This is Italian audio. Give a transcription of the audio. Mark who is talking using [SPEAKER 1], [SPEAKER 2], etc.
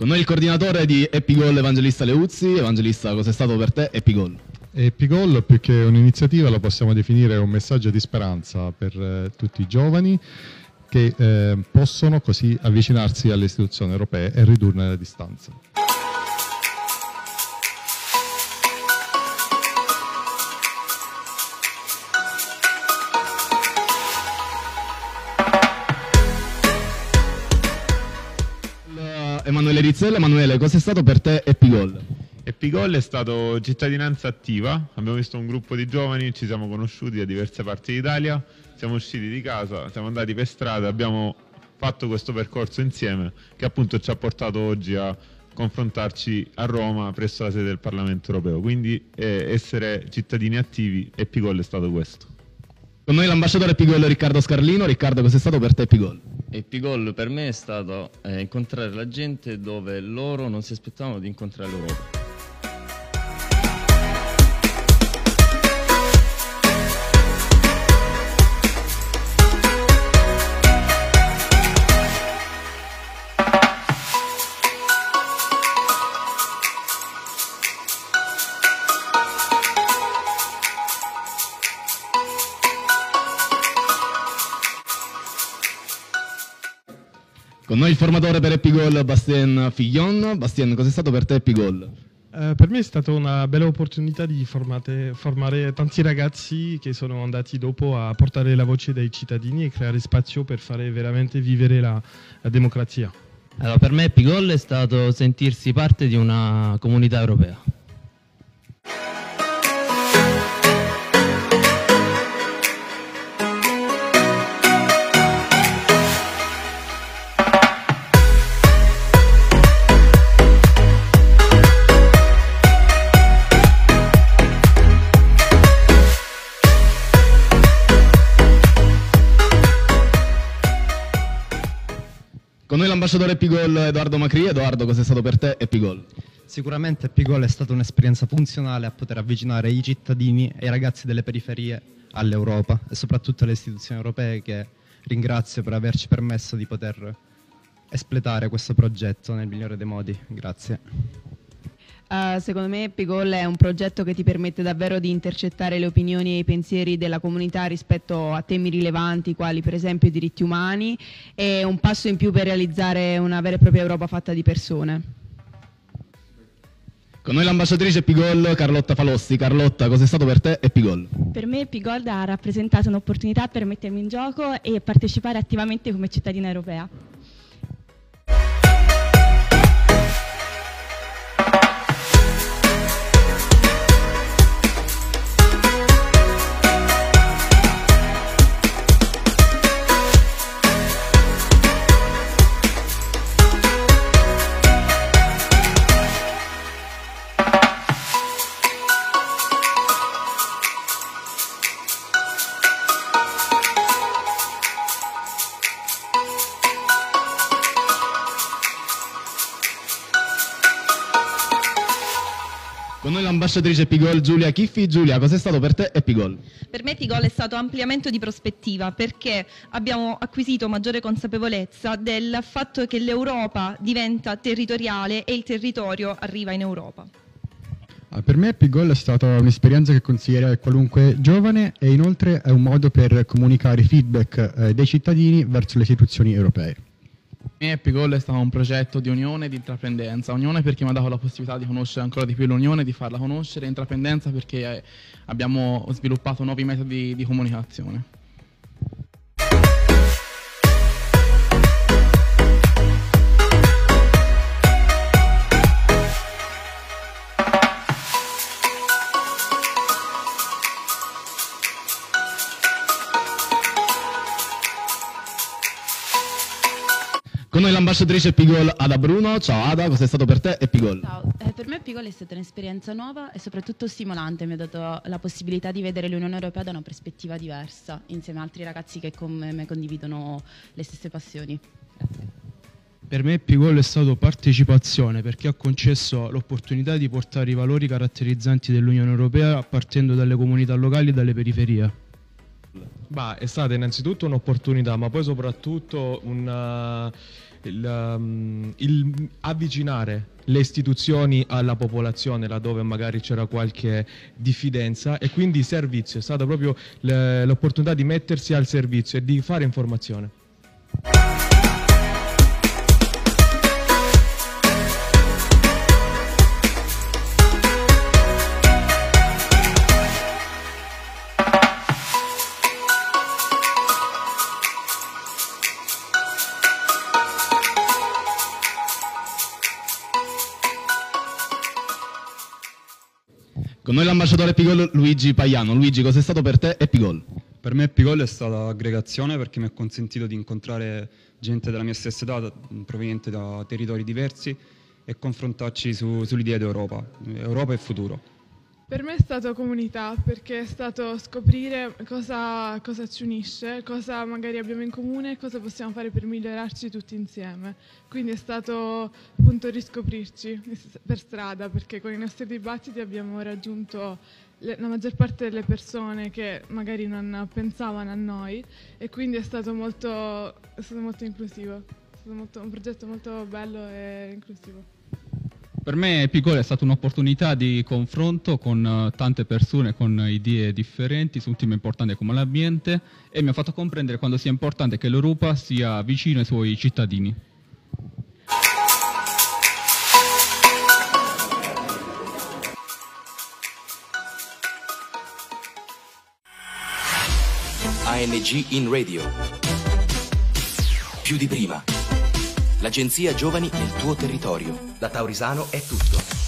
[SPEAKER 1] Con noi il coordinatore di Epigol Evangelista Leuzzi. Evangelista, cos'è stato per te Epigol?
[SPEAKER 2] Epigol più che un'iniziativa lo possiamo definire un messaggio di speranza per eh, tutti i giovani che eh, possono così avvicinarsi alle istituzioni europee e ridurne le distanze.
[SPEAKER 1] Emanuele Rizzella, Emanuele, cos'è stato per te Epigol?
[SPEAKER 3] Epigol è stato cittadinanza attiva, abbiamo visto un gruppo di giovani, ci siamo conosciuti da diverse parti d'Italia, siamo usciti di casa, siamo andati per strada, abbiamo fatto questo percorso insieme che appunto ci ha portato oggi a confrontarci a Roma presso la sede del Parlamento europeo. Quindi eh, essere cittadini attivi, Epigol è stato questo.
[SPEAKER 1] Con noi l'ambasciatore Epigol Riccardo Scarlino. Riccardo, cos'è stato per te Epigol?
[SPEAKER 4] Epigol per me è stato eh, incontrare la gente dove loro non si aspettavano di incontrare l'Europa.
[SPEAKER 1] Con noi il formatore per Epigol Bastien Figlion. Bastien, cos'è stato per te Epigol?
[SPEAKER 5] Eh, per me è stata una bella opportunità di formate- formare tanti ragazzi che sono andati dopo a portare la voce dei cittadini e creare spazio per fare veramente vivere la, la democrazia.
[SPEAKER 6] Allora, per me Epigol è stato sentirsi parte di una comunità europea.
[SPEAKER 1] Con noi l'ambasciatore Epigol Edoardo Macri. Edoardo, cos'è stato per te Epigol?
[SPEAKER 7] Sicuramente Epigol è stata un'esperienza funzionale a poter avvicinare i cittadini e i ragazzi delle periferie all'Europa e soprattutto alle istituzioni europee che ringrazio per averci permesso di poter espletare questo progetto nel migliore dei modi. Grazie.
[SPEAKER 8] Uh, secondo me Pigol è un progetto che ti permette davvero di intercettare le opinioni e i pensieri della comunità rispetto a temi rilevanti quali per esempio i diritti umani e un passo in più per realizzare una vera e propria Europa fatta di persone.
[SPEAKER 1] Con noi l'ambasciatrice Epigol Carlotta Falossi. Carlotta, cos'è stato per te Epigol?
[SPEAKER 9] Per me Pigold ha rappresentato un'opportunità per mettermi in gioco e partecipare attivamente come cittadina europea.
[SPEAKER 1] Con noi l'ambasciatrice Epigol Giulia Chiffi. Giulia, cos'è stato per te Epigol?
[SPEAKER 10] Per me Tigol è stato ampliamento di prospettiva perché abbiamo acquisito maggiore consapevolezza del fatto che l'Europa diventa territoriale e il territorio arriva in Europa.
[SPEAKER 11] Ah, Per me Pigol è stata un'esperienza che consiglierei a qualunque giovane e inoltre è un modo per comunicare i feedback eh, dei cittadini verso le istituzioni europee.
[SPEAKER 12] Me Epigol è stato un progetto di unione e di intraprendenza. Unione perché mi ha dato la possibilità di conoscere ancora di più l'unione, di farla conoscere, intraprendenza perché eh, abbiamo sviluppato nuovi metodi di comunicazione.
[SPEAKER 1] Con noi l'ambasciatrice Epigol Ada Bruno. Ciao Ada, cos'è stato per te Epigol?
[SPEAKER 13] Ciao, eh, per me Epigol è stata un'esperienza nuova e soprattutto stimolante, mi ha dato la possibilità di vedere l'Unione Europea da una prospettiva diversa, insieme a altri ragazzi che come me condividono le stesse passioni.
[SPEAKER 14] Per me Pigol è stato partecipazione perché ha concesso l'opportunità di portare i valori caratterizzanti dell'Unione Europea partendo dalle comunità locali e dalle periferie.
[SPEAKER 15] Bah, è stata innanzitutto un'opportunità, ma poi soprattutto una, il, um, il avvicinare le istituzioni alla popolazione laddove magari c'era qualche diffidenza e quindi servizio, è stata proprio l'opportunità di mettersi al servizio e di fare informazione.
[SPEAKER 1] Con noi l'ambasciatore Epigol Luigi Paiano. Luigi, cos'è stato per te Epigol?
[SPEAKER 16] Per me Epigol è stata aggregazione perché mi ha consentito di incontrare gente della mia stessa età, proveniente da territori diversi e confrontarci su- sull'idea di Europa, Europa e futuro.
[SPEAKER 17] Per me è stato comunità perché è stato scoprire cosa, cosa ci unisce, cosa magari abbiamo in comune e cosa possiamo fare per migliorarci tutti insieme. Quindi è stato appunto riscoprirci per strada perché con i nostri dibattiti abbiamo raggiunto le- la maggior parte delle persone che magari non pensavano a noi e quindi è stato molto, è stato molto inclusivo, è stato molto- un progetto molto bello e inclusivo.
[SPEAKER 18] Per me Epigol è stata un'opportunità di confronto con eh, tante persone con idee differenti su un tema importante come l'ambiente e mi ha fatto comprendere quanto sia importante che l'Europa sia vicino ai suoi cittadini.
[SPEAKER 19] ANG in radio. Più di prima. L'agenzia Giovani nel tuo territorio. Da Taurisano è tutto.